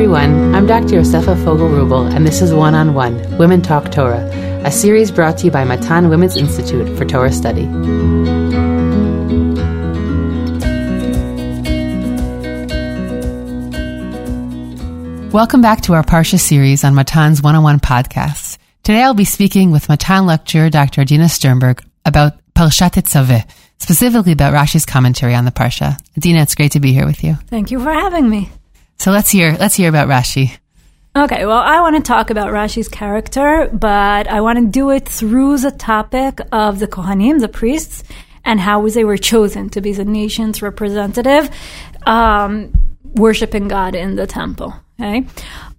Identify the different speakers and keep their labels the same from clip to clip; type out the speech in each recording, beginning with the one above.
Speaker 1: everyone. I'm Dr. Yosefa Fogel Wruble, and this is One on One Women Talk Torah, a series brought to you by Matan Women's Institute for Torah Study. Welcome back to our Parsha series on Matan's One on One podcast. Today I'll be speaking with Matan lecturer Dr. Adina Sternberg about Parshat Tetzaveh, specifically about Rashi's commentary on the Parsha. Adina, it's great to be here with you.
Speaker 2: Thank you for having me.
Speaker 1: So let's hear let's hear about Rashi.
Speaker 2: Okay, well, I want to talk about Rashi's character, but I want to do it through the topic of the Kohanim, the priests, and how they were chosen to be the nation's representative, um, worshiping God in the temple. Okay,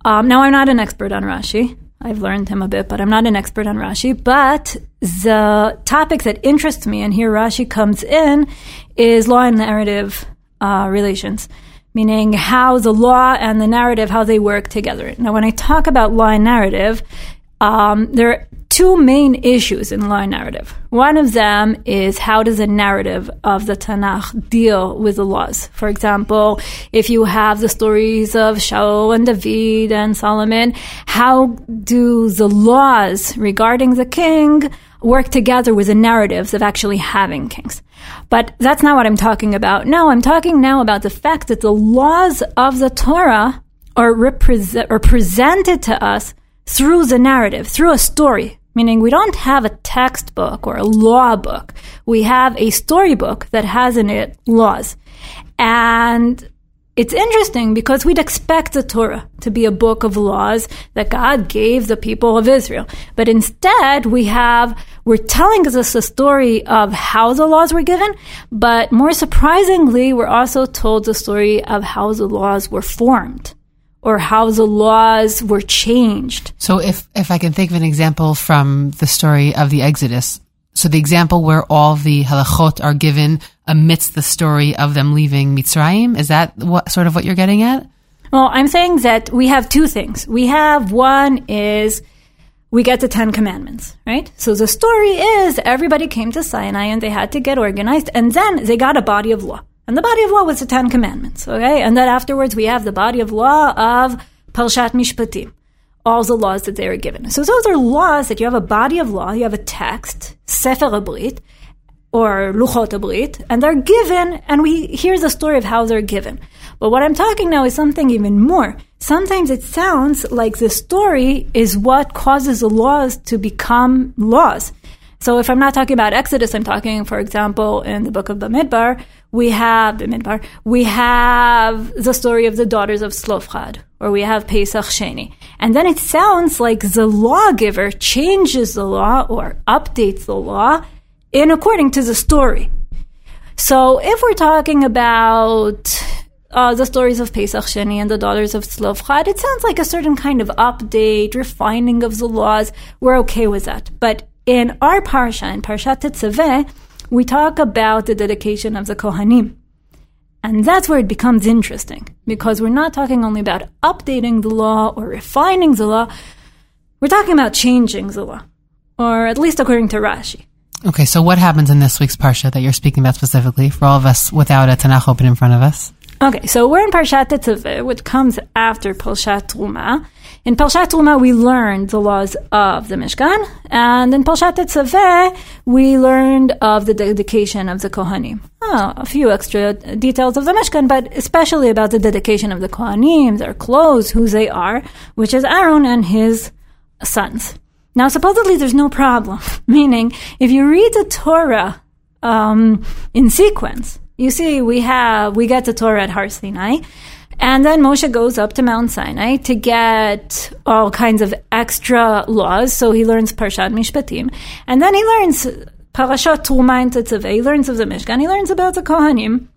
Speaker 2: um, now I'm not an expert on Rashi. I've learned him a bit, but I'm not an expert on Rashi. But the topic that interests me, and here Rashi comes in, is law and narrative uh, relations meaning how the law and the narrative, how they work together. Now, when I talk about law and narrative, um, there are two main issues in law narrative. One of them is how does the narrative of the Tanakh deal with the laws? For example, if you have the stories of Shaul and David and Solomon, how do the laws regarding the king work together with the narratives of actually having kings. But that's not what I'm talking about. No, I'm talking now about the fact that the laws of the Torah are, represent, are presented to us through the narrative, through a story. Meaning we don't have a textbook or a law book. We have a storybook that has in it laws. And it's interesting because we'd expect the Torah to be a book of laws that God gave the people of Israel. But instead, we have, we're telling us a story of how the laws were given, but more surprisingly, we're also told the story of how the laws were formed or how the laws were changed.
Speaker 1: So if, if I can think of an example from the story of the Exodus, so the example where all the halachot are given amidst the story of them leaving Mitzrayim, is that what sort of what you're getting at?
Speaker 2: Well, I'm saying that we have two things. We have one is we get the Ten Commandments, right? So the story is everybody came to Sinai and they had to get organized, and then they got a body of law. And the body of law was the Ten Commandments, okay? And then afterwards we have the body of law of Parshat Mishpatim all the laws that they were given. So those are laws that you have a body of law, you have a text, Sefer Brit, or Luchot Brit, and they're given, and we hear the story of how they're given. But what I'm talking now is something even more. Sometimes it sounds like the story is what causes the laws to become laws. So if I'm not talking about Exodus, I'm talking, for example, in the book of Bamidbar, we have the Midbar, we have the story of the daughters of Tzlofchad, or we have Pesach Sheni. And then it sounds like the lawgiver changes the law or updates the law in according to the story. So if we're talking about uh, the stories of Pesach Sheni and the daughters of Tzlofchad, it sounds like a certain kind of update, refining of the laws. We're okay with that. But in our parsha, in Parshat Tetzaveh, we talk about the dedication of the Kohanim. And that's where it becomes interesting, because we're not talking only about updating the law or refining the law, we're talking about changing the law, or at least according to Rashi.
Speaker 1: Okay, so what happens in this week's Parsha that you're speaking about specifically for all of us without a Tanakh open in front of us?
Speaker 2: Okay, so we're in Parshat Tetzaveh, which comes after Parshat Truma, in Parshat Truma, we learned the laws of the Mishkan, and in Parshat Tetzaveh, we learned of the dedication of the Kohanim. Oh, a few extra details of the Mishkan, but especially about the dedication of the Kohanim, their clothes, who they are, which is Aaron and his sons. Now, supposedly there's no problem, meaning if you read the Torah um, in sequence, you see we have we get the Torah at Har Sinai, and then Moshe goes up to Mount Sinai to get all kinds of extra laws. So he learns Parshat Mishpatim. And then he learns Parashat Truma and Tetzaveh. He learns of the Mishkan. He learns about the Kohanim.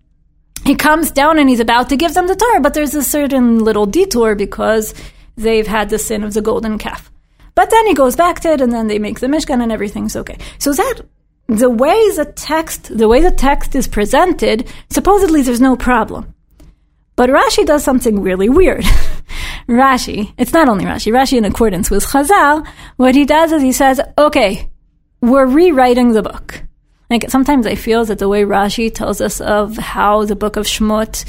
Speaker 2: He comes down and he's about to give them the Torah, but there's a certain little detour because they've had the sin of the golden calf. But then he goes back to it and then they make the Mishkan and everything's okay. So that the way the text, the way the text is presented, supposedly there's no problem. But Rashi does something really weird. Rashi, it's not only Rashi, Rashi in accordance with Chazal, what he does is he says, okay, we're rewriting the book. Like sometimes I feel that the way Rashi tells us of how the book of Shmot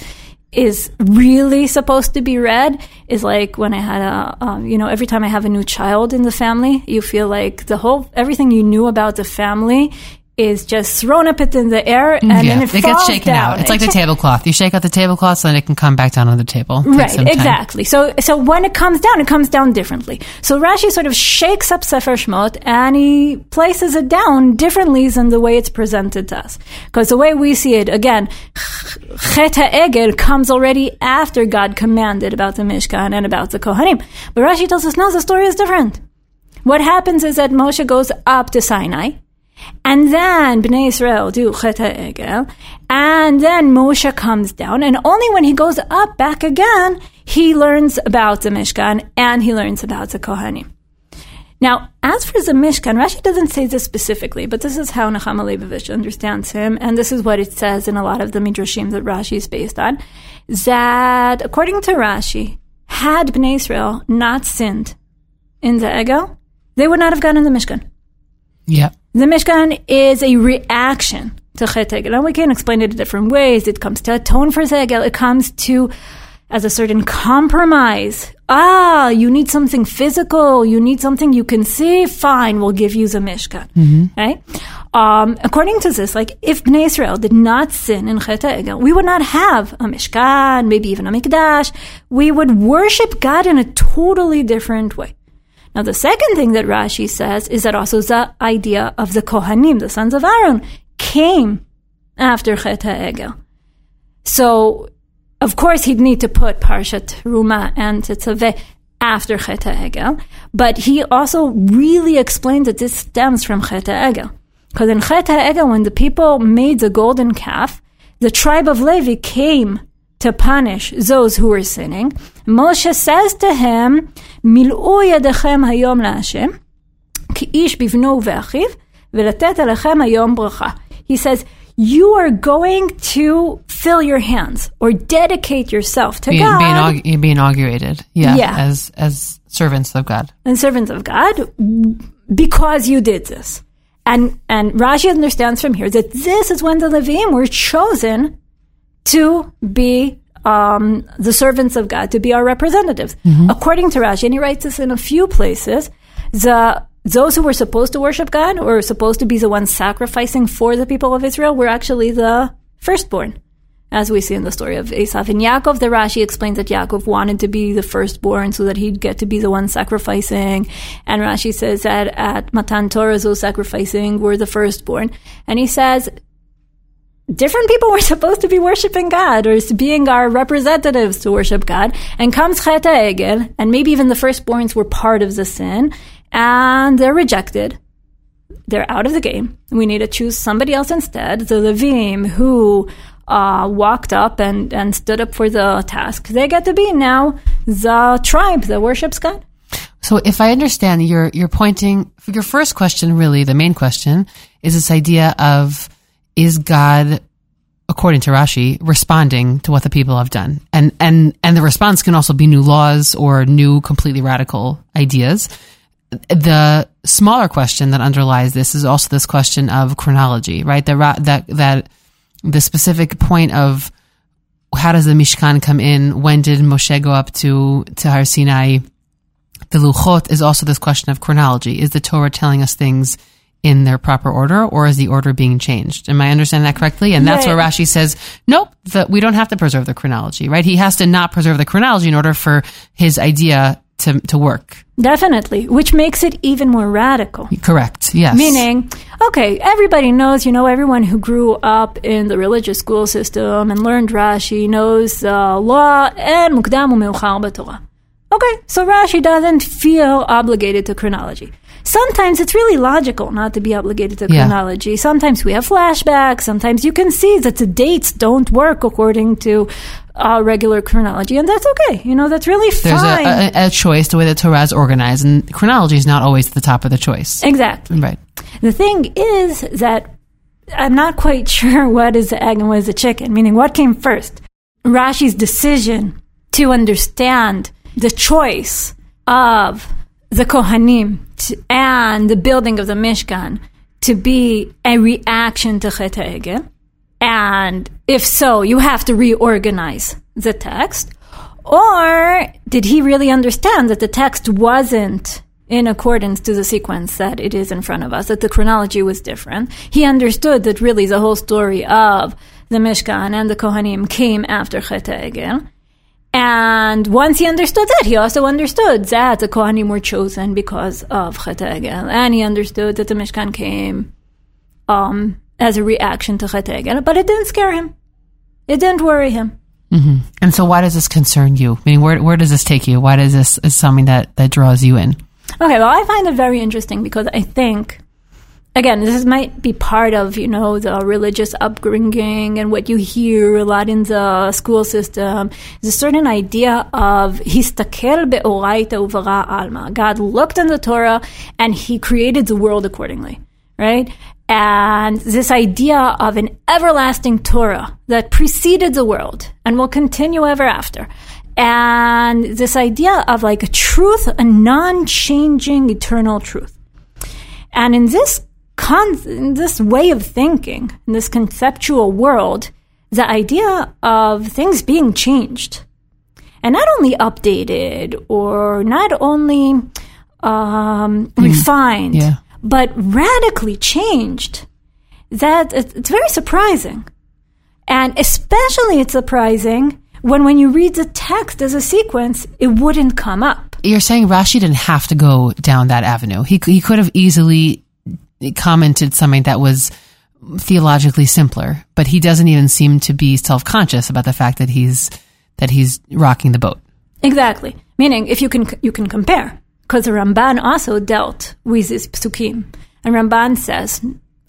Speaker 2: is really supposed to be read is like when I had a, um, you know, every time I have a new child in the family, you feel like the whole, everything you knew about the family is just thrown up in the air and mm,
Speaker 1: yeah,
Speaker 2: then it,
Speaker 1: it
Speaker 2: falls
Speaker 1: gets shaken
Speaker 2: down.
Speaker 1: out. It's like the tablecloth. You shake out the tablecloth so then it can come back down on the table.
Speaker 2: Right, exactly. So, so when it comes down, it comes down differently. So Rashi sort of shakes up Sefer Shmot and he places it down differently than the way it's presented to us. Because the way we see it, again, Chet HaEgel comes already after God commanded about the Mishkan and about the Kohanim. But Rashi tells us, no, the story is different. What happens is that Moshe goes up to Sinai, and then Bnei Israel do Chet HaEgel, and then Moshe comes down, and only when he goes up back again, he learns about the Mishkan and he learns about the Kohanim. Now, as for the Mishkan, Rashi doesn't say this specifically, but this is how Nechama Leibowitz understands him, and this is what it says in a lot of the midrashim that Rashi is based on, that according to Rashi, had Bnei Israel not sinned in the Egel, they would not have gotten the Mishkan.
Speaker 1: Yeah.
Speaker 2: The Mishkan is a reaction to Chet Egel. And we can explain it in different ways. It comes to atone for Zegel. It comes to, as a certain compromise. Ah, you need something physical. You need something you can see. Fine, we'll give you the Mishkan. Right? Um, according to this, like, if Bnei Israel did not sin in Chet Egel, we would not have a Mishkan, maybe even a Mikdash. We would worship God in a totally different way. Now, the second thing that Rashi says is that also the idea of the Kohanim, the sons of Aaron, came after Chet HaEgel. So, of course, he'd need to put Parshat Truma and Tetzaveh after Chet HaEgel, but he also really explained that this stems from Chet HaEgel. Because in Chet HaEgel, when the people made the golden calf, the tribe of Levi came to punish those who were sinning. Moshe says to him, מילאו ידיכם היום להשם, כי איש בבנו ובאחיו, ולתת עליכם היום ברכה. He says, you are going to fill your hands or dedicate yourself to
Speaker 1: Be,
Speaker 2: God
Speaker 1: be, inaug- be inaugurated. Yeah.
Speaker 2: Yeah.
Speaker 1: As, as servants of God.
Speaker 2: and servants of God because you did this. And, and Rashi understands from here that this is when the Levim were chosen to be um, the servants of God, to be our representatives. According to Rashi, and he writes this in a few places, the those who were supposed to worship God or supposed to be the ones sacrificing for the people of Israel were actually the firstborn. As we see in the story of Esav and Yaakov, the Rashi explains that Yaakov wanted to be the firstborn so that he'd get to be the one sacrificing. And Rashi says that at Matan Torah, those sacrificing were the firstborn. And he says different people were supposed to be worshiping God or being our representatives to worship God. And comes Chet HaEgel, and maybe even the firstborns were part of the sin, and they're rejected. They're out of the game. We need to choose somebody else instead. The Levim who uh, walked up and, and stood up for the task, they get to be now the tribe that worships God.
Speaker 1: So if I understand, you're, you're pointing, your first question, really, the main question, is this idea of, is God, according to Rashi, responding to what the people have done? And, and, and the response can also be new laws or new completely radical ideas. The smaller question that underlies this is also this question of chronology, right? That, that, that the specific point of how does the Mishkan come in? When did Moshe go up to, to Har Sinai? the luchot is also this question of chronology. Is the Torah telling us things in their proper order, or is the order being changed? Am I understanding that correctly? And that's where Rashi says, nope, that we don't have to preserve the chronology, right? He has to not preserve the chronology in order for his idea to, to work.
Speaker 2: Definitely, which makes it even more radical.
Speaker 1: Correct. Yes.
Speaker 2: Meaning, okay, everybody knows, you know, everyone who grew up in the religious school system and learned Rashi knows the law and mukdam u'meuchar b'Torah. Okay, so Rashi doesn't feel obligated to chronology. Sometimes it's really logical not to be obligated to
Speaker 1: Yeah.
Speaker 2: chronology. Sometimes we have flashbacks. Sometimes you can see that the dates don't work according to uh, regular chronology, and that's okay. You know, that's really
Speaker 1: There's a,
Speaker 2: fine.
Speaker 1: a, a choice, the way that Torah is organized, and chronology is not always at the top of the choice.
Speaker 2: exactly.
Speaker 1: Right.
Speaker 2: The thing is that I'm not quite sure what is the egg and what is the chicken, meaning what came first. Rashi's decision to understand the choice of the Kohanim to, and the building of the Mishkan to be a reaction to Chet HaEgel. And if so, you have to reorganize the text? Or did he really understand that the text wasn't in accordance to the sequence that it is in front of us, that the chronology was different? He understood that really the whole story of the Mishkan and the Kohanim came after Chet Egel. And once he understood that, he also understood that the Kohanim were chosen because of Chet Egel. And he understood that the Mishkan came um, as a reaction to Chet Egel. But it didn't scare him. It didn't worry him.
Speaker 1: Mm-hmm. And so, why does this concern you? I mean, where where does this take you? Why does this is something that that draws you in?
Speaker 2: Okay, well, I find it very interesting because I think, again, this might be part of you know the religious upbringing and what you hear a lot in the school system. There's a certain idea of histakel be'oraita uvara alma. God looked in the Torah and He created the world accordingly, right? and this idea of an everlasting Torah that preceded the world and will continue ever after. And this idea of like a truth, a non-changing eternal truth. And in this con- in this way of thinking, in this conceptual world, the idea of things being changed and not only updated or not only um, mm. refined,
Speaker 1: yeah
Speaker 2: but radically changed. That it's very surprising. And especially it's surprising when when you read the text as a sequence, it wouldn't come up.
Speaker 1: You're saying Rashi didn't have to go down that avenue. He he could have easily commented something that was theologically simpler, but he doesn't even seem to be self-conscious about the fact that he's that he's rocking the boat.
Speaker 2: Exactly. Meaning if you can you can compare because Ramban also dealt with these psukim. And Ramban says,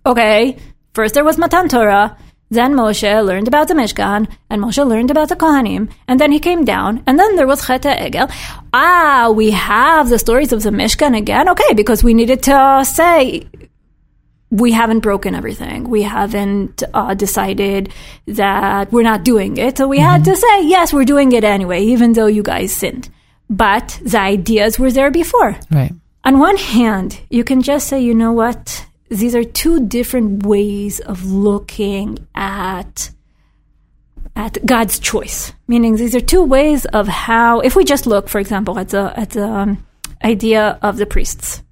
Speaker 2: okay, first there was Matan Torah, then Moshe learned about the Mishkan, and Moshe learned about the Kohanim, and then he came down, and then there was Chet Egel. Ah, we have the stories of the Mishkan again? Okay, because we needed to say, we haven't broken everything. We haven't uh, decided that we're not doing it. So we mm-hmm. had to say, yes, we're doing it anyway, even though you guys sinned but the ideas were there before.
Speaker 1: Right.
Speaker 2: On one hand, you can just say, you know what? These are two different ways of looking at at God's choice. Meaning, these are two ways of how. If we just look, for example, at the at the um, idea of the priests,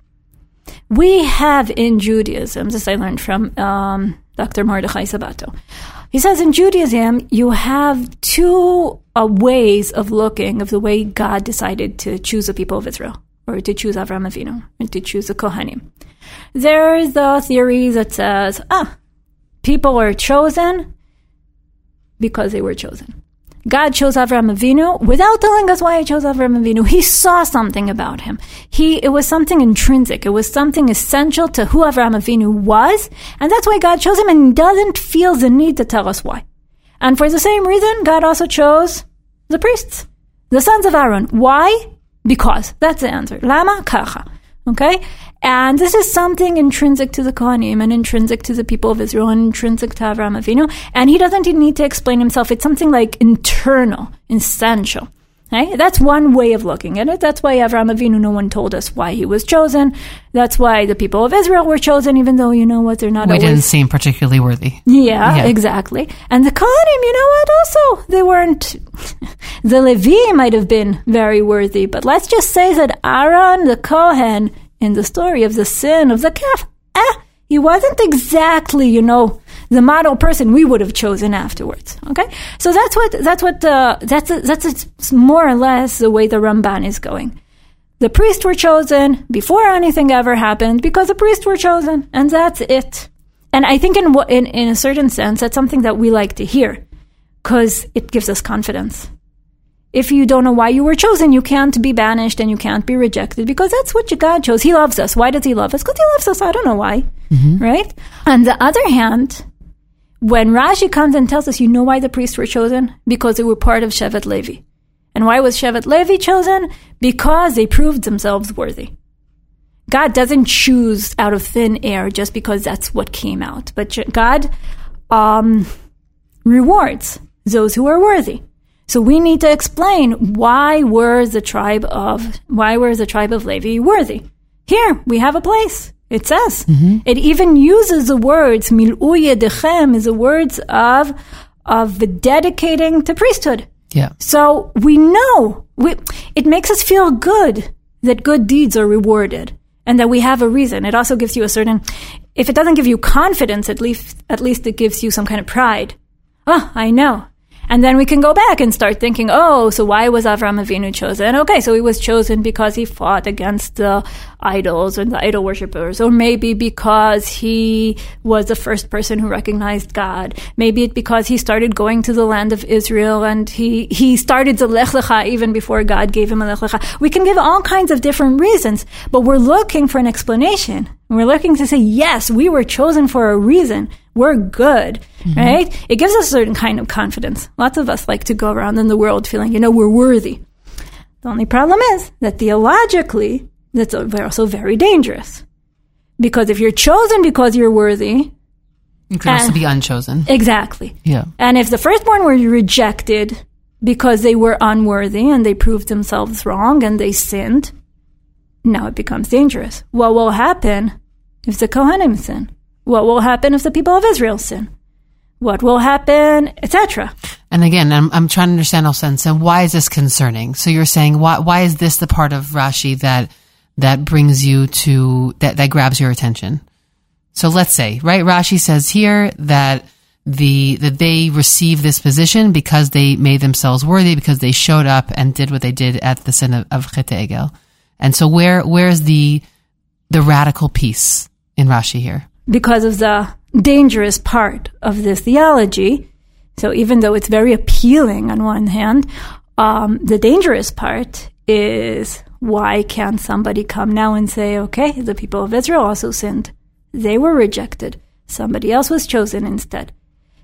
Speaker 2: we have in Judaism, this I learned from um, Dr. Mordechai Sabato. He says in Judaism, you have two uh, ways of looking of the way God decided to choose the people of Israel, or to choose Avram Avinu, and to choose the Kohanim. There's the theory that says, ah, people were chosen because they were chosen. God chose Avram Avinu without telling us why he chose Avram Avinu. He saw something about him. He, it was something intrinsic. It was something essential to who Avram Avinu was. And that's why God chose him and doesn't feel the need to tell us why. And for the same reason, God also chose the priests, the sons of Aaron. Why? Because. That's the answer. Lama kacha. Okay? And this is something intrinsic to the Kohanim and intrinsic to the people of Israel and intrinsic to Avraham Avinu. And he doesn't need to explain himself. It's something like internal, essential. Okay? That's one way of looking at it. That's why Avraham Avinu, no one told us why he was chosen. That's why the people of Israel were chosen, even though, you know what, they're not
Speaker 1: We
Speaker 2: always...
Speaker 1: didn't seem particularly worthy.
Speaker 2: Yeah, yeah, exactly. And the Kohanim, you know what, also, they weren't... the Levi might have been very worthy, but let's just say that Aaron, the Kohen, in the story of the sin of the calf, eh, he wasn't exactly, you know, the model person we would have chosen afterwards. Okay, so that's what that's what uh, that's a, that's a, more or less the way the Ramban is going. The priests were chosen before anything ever happened because the priests were chosen, and that's it. And I think in in in a certain sense, that's something that we like to hear because it gives us confidence if you don't know why you were chosen, you can't be banished and you can't be rejected because that's what God chose. He loves us. Why does He love us? Because He loves us. I don't know why. Mm-hmm. Right? On the other hand, when Rashi comes and tells us, you know why the priests were chosen? Because they were part of Shevet Levi. And why was Shevet Levi chosen? Because they proved themselves worthy. God doesn't choose out of thin air just because that's what came out, but God um, rewards those who are worthy. So we need to explain why were the tribe of why were the tribe of Levi worthy. Here we have a place. It says mm-hmm. it even uses the words mil'u yedechem is the words of of dedicating to priesthood.
Speaker 1: Yeah.
Speaker 2: So we know we, it makes us feel good that good deeds are rewarded and that we have a reason. It also gives you a certain, if it doesn't give you confidence, at least, at least it gives you some kind of pride. Oh, I know. And then we can go back and start thinking, oh, so why was Avram Avinu chosen? Okay, so he was chosen because he fought against the idols and the idol worshippers, or maybe because he was the first person who recognized God. Maybe because he started going to the land of Israel and he, he started the Lech Lecha even before God gave him a Lech Lecha. We can give all kinds of different reasons, but we're looking for an explanation. We're looking to say, yes, we were chosen for a reason. We're good, mm-hmm. right? It gives us a certain kind of confidence. Lots of us like to go around in the world feeling, you know, we're worthy. The only problem is that theologically, that's also very dangerous. Because if you're chosen because you're worthy,
Speaker 1: you can also be unchosen.
Speaker 2: Exactly.
Speaker 1: Yeah.
Speaker 2: And if the firstborn were rejected because they were unworthy and they proved themselves wrong and they sinned, now it becomes dangerous. What will happen if the Kohanim sin? What will happen if the people of Israel sin? What will happen, etc.
Speaker 1: And again, I'm, I'm trying to understand also, and why is this concerning? So you're saying why why is this the part of Rashi that that brings you to that that grabs your attention? So let's say, right? Rashi says here that the that they received this position because they made themselves worthy because they showed up and did what they did at the sin of, of Chet Egel. And so where where's the the radical piece in Rashi here?
Speaker 2: Because of the dangerous part of this theology. So even though it's very appealing on one hand, um, the dangerous part is why can't somebody come now and say, okay, the people of Israel also sinned. They were rejected. Somebody else was chosen instead.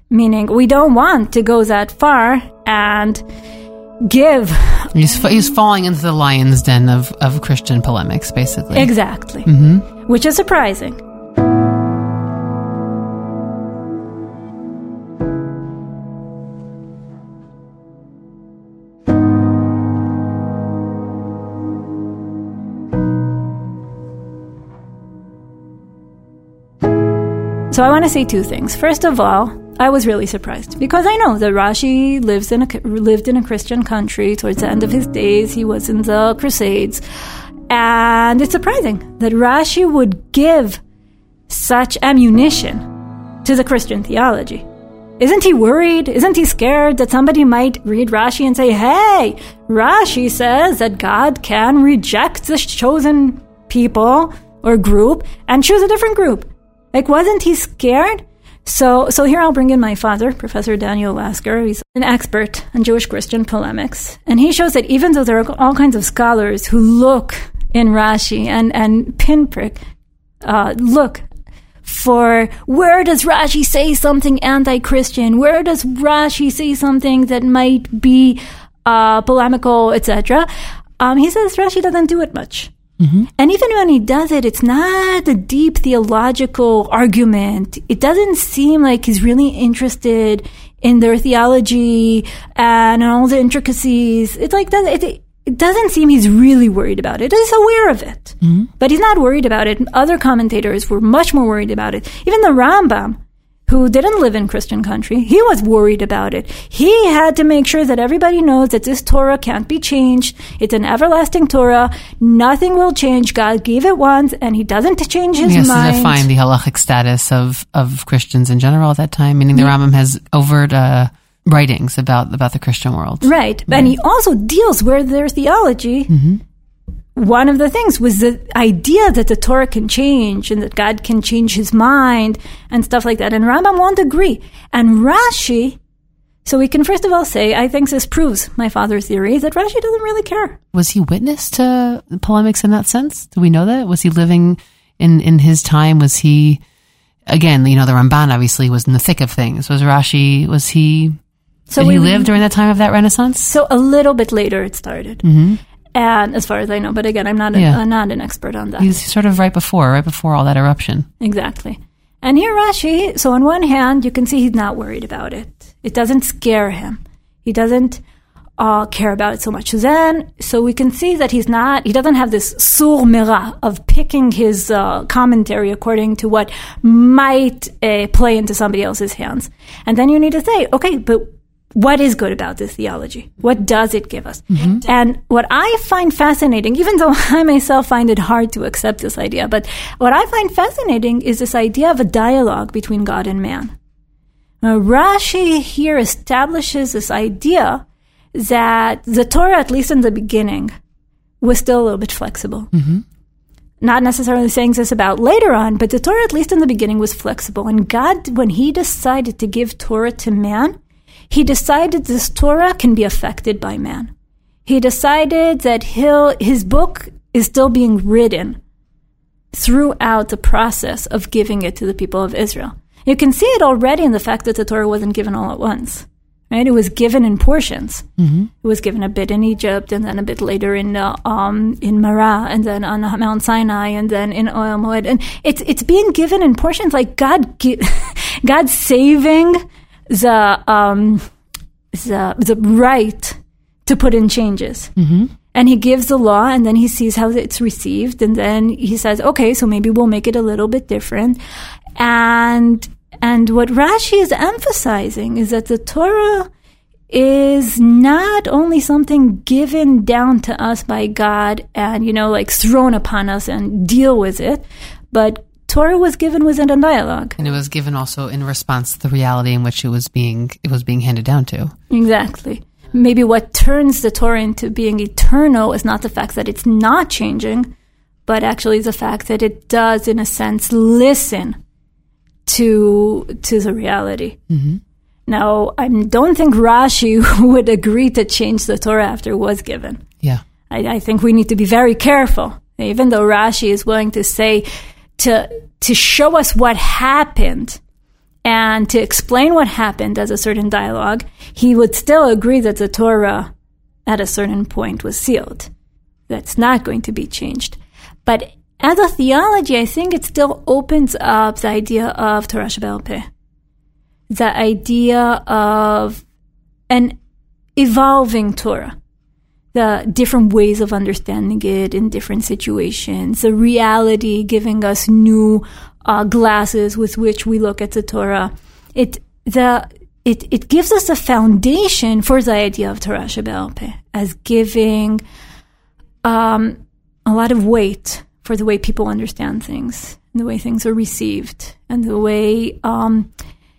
Speaker 2: Meaning we don't want to go that far and give.
Speaker 1: He's, he's falling into the lion's den of, of Christian polemics, basically.
Speaker 2: Exactly. Mm-hmm. Which is surprising. So I want to say two things. First of all, I was really surprised because I know that Rashi lives in a, lived in a Christian country. Towards the end of his days, he was in the Crusades. And it's surprising that Rashi would give such ammunition to the Christian theology. Isn't he worried? Isn't he scared that somebody might read Rashi and say, hey, Rashi says that God can reject the chosen people or group and choose a different group? Like, wasn't he scared? So, so here I'll bring in my father, Professor Daniel Lasker. He's an expert on Jewish Christian polemics. And he shows that even though there are all kinds of scholars who look in Rashi and, and pinprick, uh, look for where does Rashi say something anti-Christian? Where does Rashi say something that might be uh, polemical, etc.? Um, he says Rashi doesn't do it much. Mm-hmm. And even when he does it, it's not a deep theological argument. It doesn't seem like he's really interested in their theology and all the intricacies. It's like that. It, it doesn't seem he's really worried about it. He's aware of it, mm-hmm. but he's not worried about it. Other commentators were much more worried about it. Even the Rambam who didn't live in Christian country, he was worried about it. He had to make sure that everybody knows that this Torah can't be changed. It's an everlasting Torah. Nothing will change. God gave it once, and He doesn't change His
Speaker 1: he has
Speaker 2: mind.
Speaker 1: to define the halachic status of, of Christians in general at that time, meaning the Rambam has overt uh, writings about about the Christian world.
Speaker 2: Right, and he also deals with their theology. Mm-hmm one of the things was the idea that the Torah can change and that God can change his mind and stuff like that. And Rambam won't agree. And Rashi, so we can first of all say, I think this proves my father's theory that Rashi doesn't really care.
Speaker 1: Was he witness to polemics in that sense? Do we know that? Was he living in, in his time? Was he, again, you know, the Ramban obviously was in the thick of things. Was Rashi, was he, so did he live during that time of that Renaissance?
Speaker 2: So a little bit later it started. Mm-hmm. And as far as I know, but again, I'm not, yeah. I'm not an expert on that.
Speaker 1: He's sort of right before, right before all that eruption.
Speaker 2: Exactly. And here Rashi, so on one hand, you can see he's not worried about it. It doesn't scare him. He doesn't uh, care about it so much. Then, so we can see that he's not, he doesn't have this sur mira of picking his uh, commentary according to what might uh, play into somebody else's hands. And then you need to say, okay, but what is good about this theology? What does it give us? Mm-hmm. And what I find fascinating, even though I myself find it hard to accept this idea, but what I find fascinating is this idea of a dialogue between God and man. Now, Rashi here establishes this idea that the Torah, at least in the beginning, was still a little bit flexible. Mm-hmm. Not necessarily saying this about later on, but the Torah, at least in the beginning, was flexible. And God, when He decided to give Torah to man, He decided this Torah can be affected by man. He decided that he'll, His book is still being written throughout the process of giving it to the people of Israel. You can see it already in the fact that the Torah wasn't given all at once. Right? It was given in portions. It was given a bit in Egypt, and then a bit later in uh, um, in Marah, and then on Mount Sinai, and then in Ohel Moed. And it's it's being given in portions, like God, gi- God saving the um, the the right to put in changes. And he gives the law, and then he sees how it's received, and then he says, "Okay, so maybe we'll make it a little bit different." And and what Rashi is emphasizing is that the Torah is not only something given down to us by God and you know like thrown upon us and deal with it, but Torah was given within a dialogue.
Speaker 1: And it was given also in response to the reality in which it was being it was being handed down to.
Speaker 2: Exactly. Maybe what turns the Torah into being eternal is not the fact that it's not changing, but actually the fact that it does, in a sense, listen to to the reality. Mm-hmm. Now, I don't think Rashi would agree to change the Torah after it was given.
Speaker 1: Yeah.
Speaker 2: I, I think we need to be very careful. Even though Rashi is willing to say to to show us what happened and to explain what happened as a certain dialogue, he would still agree that the Torah at a certain point was sealed. That's not going to be changed. But as a theology, I think it still opens up the idea of Torah Shebel Peh. The idea of an evolving Torah the different ways of understanding it in different situations, the reality giving us new uh, glasses with which we look at the Torah. It the it it gives us a foundation for the idea of Torah Shebel as giving um, a lot of weight for the way people understand things, the way things are received, and the way. Um,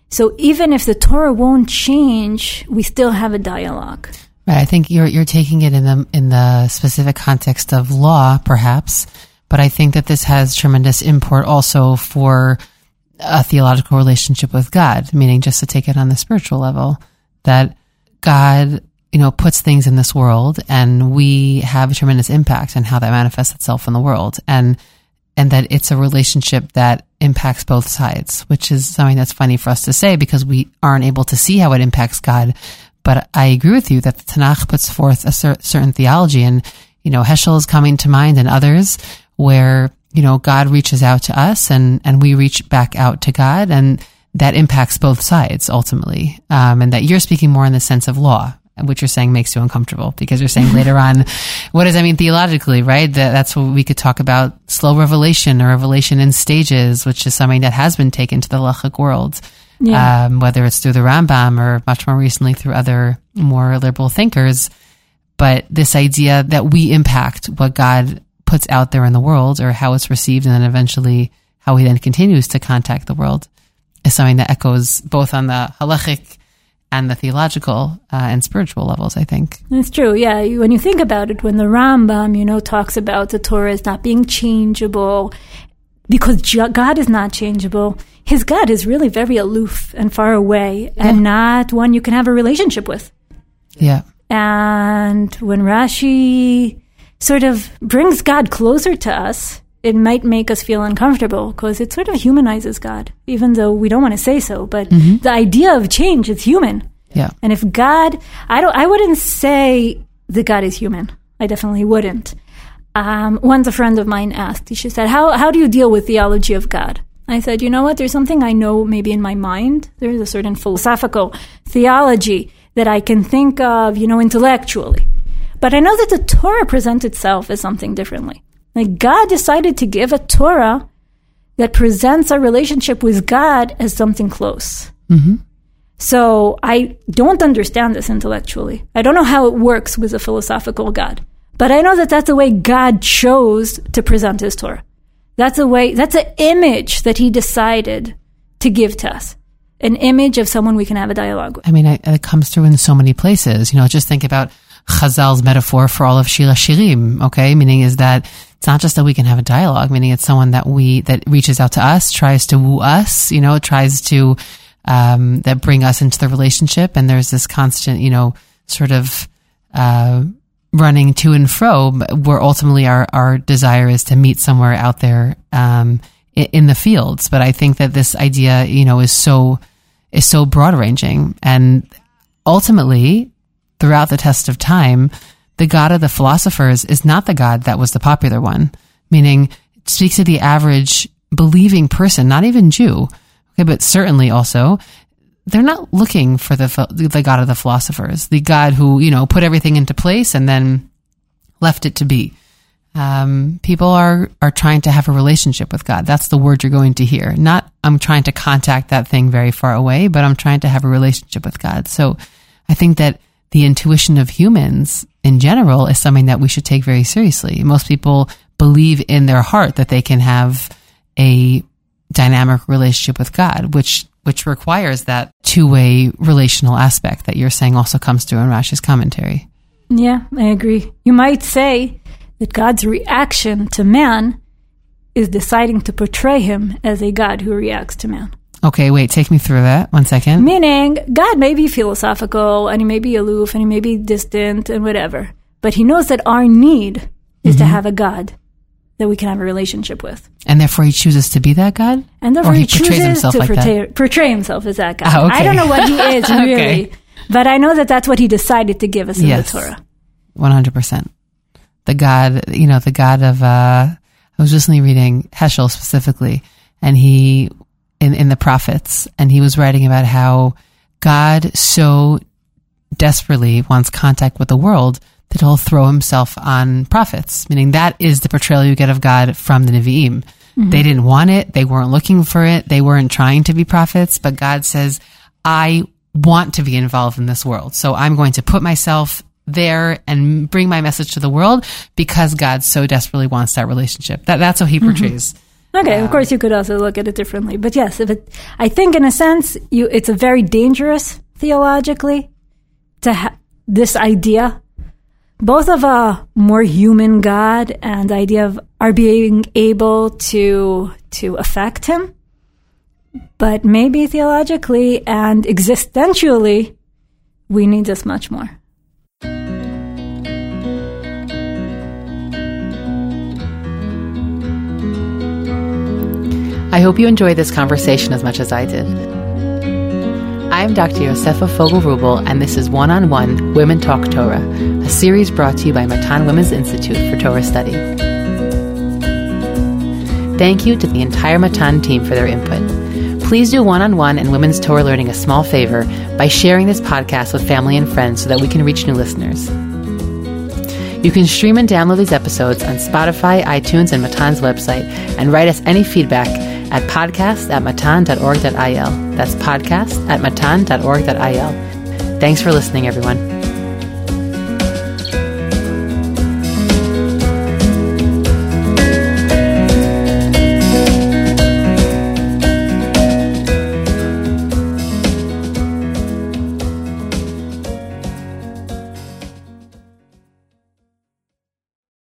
Speaker 2: so even if the Torah won't change, we still have a dialogue.
Speaker 1: Right. I think you're you're taking it in the in the specific context of law, perhaps, but I think that this has tremendous import also for a theological relationship with God, meaning just to take it on the spiritual level, that God, you know, puts things in this world and we have a tremendous impact on how that manifests itself in the world. And and that it's a relationship that impacts both sides, which is something that's funny for us to say because we aren't able to see how it impacts God. But I agree with you that the Tanakh puts forth a cer- certain theology, and you know Heschel is coming to mind, and others where you know God reaches out to us, and and we reach back out to God, and that impacts both sides ultimately. Um, and that you're speaking more in the sense of law, which you're saying makes you uncomfortable because you're saying later on, what does that mean theologically, right? That that's what we could talk about slow revelation or revelation in stages, which is something that has been taken to the halachic world
Speaker 2: Yeah.
Speaker 1: um, whether it's through the Rambam or much more recently through other more liberal thinkers. But this idea that we impact what God puts out there in the world or how it's received and then eventually how he then continues to contact the world is something that echoes both on the halachic and the theological uh, and spiritual levels, I think.
Speaker 2: It's true, yeah. You- When you think about it, when the Rambam, you know, talks about the Torah as not being changeable, because God is not changeable, his God is really very aloof and far away, and not one you can have a relationship with.
Speaker 1: Yeah.
Speaker 2: And when Rashi sort of brings God closer to us, it might make us feel uncomfortable because it sort of humanizes God, even though we don't want to say so. But mm-hmm. the idea of change is human.
Speaker 1: Yeah.
Speaker 2: And if God, I don't, I wouldn't say that God is human. I definitely wouldn't. Um, once a friend of mine asked, she said, "How how do you deal with theology of God?" I said, "You know what? There's something I know maybe in my mind. There's a certain philosophical theology that I can think of, you know, intellectually, but I know that the Torah presents itself as something differently. Like God decided to give a Torah that presents our relationship with God as something close." So I don't understand this intellectually. I don't know how it works with a philosophical God. But I know that that's the way God chose to present his Torah. That's a way, that's an image that he decided to give to us. An image of someone we can have a dialogue with.
Speaker 1: I mean, it, comes through in so many places. You know, just think about Chazal's metaphor for all of Shir HaShirim, okay? Meaning is that it's not just that we can have a dialogue, meaning it's someone that we, that reaches out to us, tries to woo us, you know, tries to, um, that bring us into the relationship. And there's this constant, you know, sort of, uh, running to and fro, where ultimately our, our desire is to meet somewhere out there, um, in, in the fields. But I think that this idea, you know, is so, is so broad ranging and ultimately throughout the test of time, the God of the philosophers is not the God that was the popular one, meaning speaks to the average believing person, not even Jew. Okay, but certainly also they're not looking for the the God of the philosophers, the God who you know put everything into place and then left it to be. Um, people are are trying to have a relationship with God. That's the word you're going to hear. Not I'm trying to contact that thing very far away, but I'm trying to have a relationship with God. So I think that the intuition of humans in general is something that we should take very seriously. Most people believe in their heart that they can have a dynamic relationship with God, which which requires that two-way relational aspect that you're saying also comes through in Rashi's commentary.
Speaker 2: Yeah, I agree. You might say that God's reaction to man is deciding to portray him as a God who reacts to man.
Speaker 1: Okay, wait, take me through that one second.
Speaker 2: Meaning, God may be philosophical and he may be aloof and he may be distant and whatever, but he knows that our need is to mm-hmm. have a God that we can have a relationship with.
Speaker 1: And therefore he chooses to be that God?
Speaker 2: And therefore
Speaker 1: Or
Speaker 2: he,
Speaker 1: he
Speaker 2: chooses
Speaker 1: himself
Speaker 2: to
Speaker 1: like
Speaker 2: portray, portray himself as that God.
Speaker 1: Ah, okay.
Speaker 2: I don't know what he is
Speaker 1: Okay.
Speaker 2: really, but I know that that's what he decided to give us in
Speaker 1: Yes.
Speaker 2: the Torah.
Speaker 1: 100%. The God, you know, the God of, uh, I was recently reading Heschel specifically, and he, in, in the prophets, and he was writing about how God so desperately wants contact with the world that he'll throw himself on prophets, meaning that is the portrayal you get of God from the Nevi'im. Mm-hmm. They didn't want it. They weren't looking for it. They weren't trying to be prophets, but God says, I want to be involved in this world. So I'm going to put myself there and bring my message to the world because God so desperately wants that relationship. That, that's how he mm-hmm. portrays.
Speaker 2: Okay, of um, course you could also look at it differently, but yes, if it, I think in a sense, you, it's a very dangerous theologically to ha- this idea, both of a more human God and the idea of our being able to to affect Him, but maybe theologically and existentially, we need this much more.
Speaker 1: I hope you enjoyed this conversation as much as I did. I'm Dr. Yosefa Fogel-Wruble, and this is One on One Women Talk Torah, a series brought to you by Matan Women's Institute for Torah Study. Thank you to the entire Matan team for their input. Please do One on One and Women's Torah Learning a small favor by sharing this podcast with family and friends so that we can reach new listeners. You can stream and download these episodes on Spotify, iTunes, and Matan's website, and write us any feedback at podcast at matan.org.il. That's podcast at matan.org.il. Thanks for listening, everyone.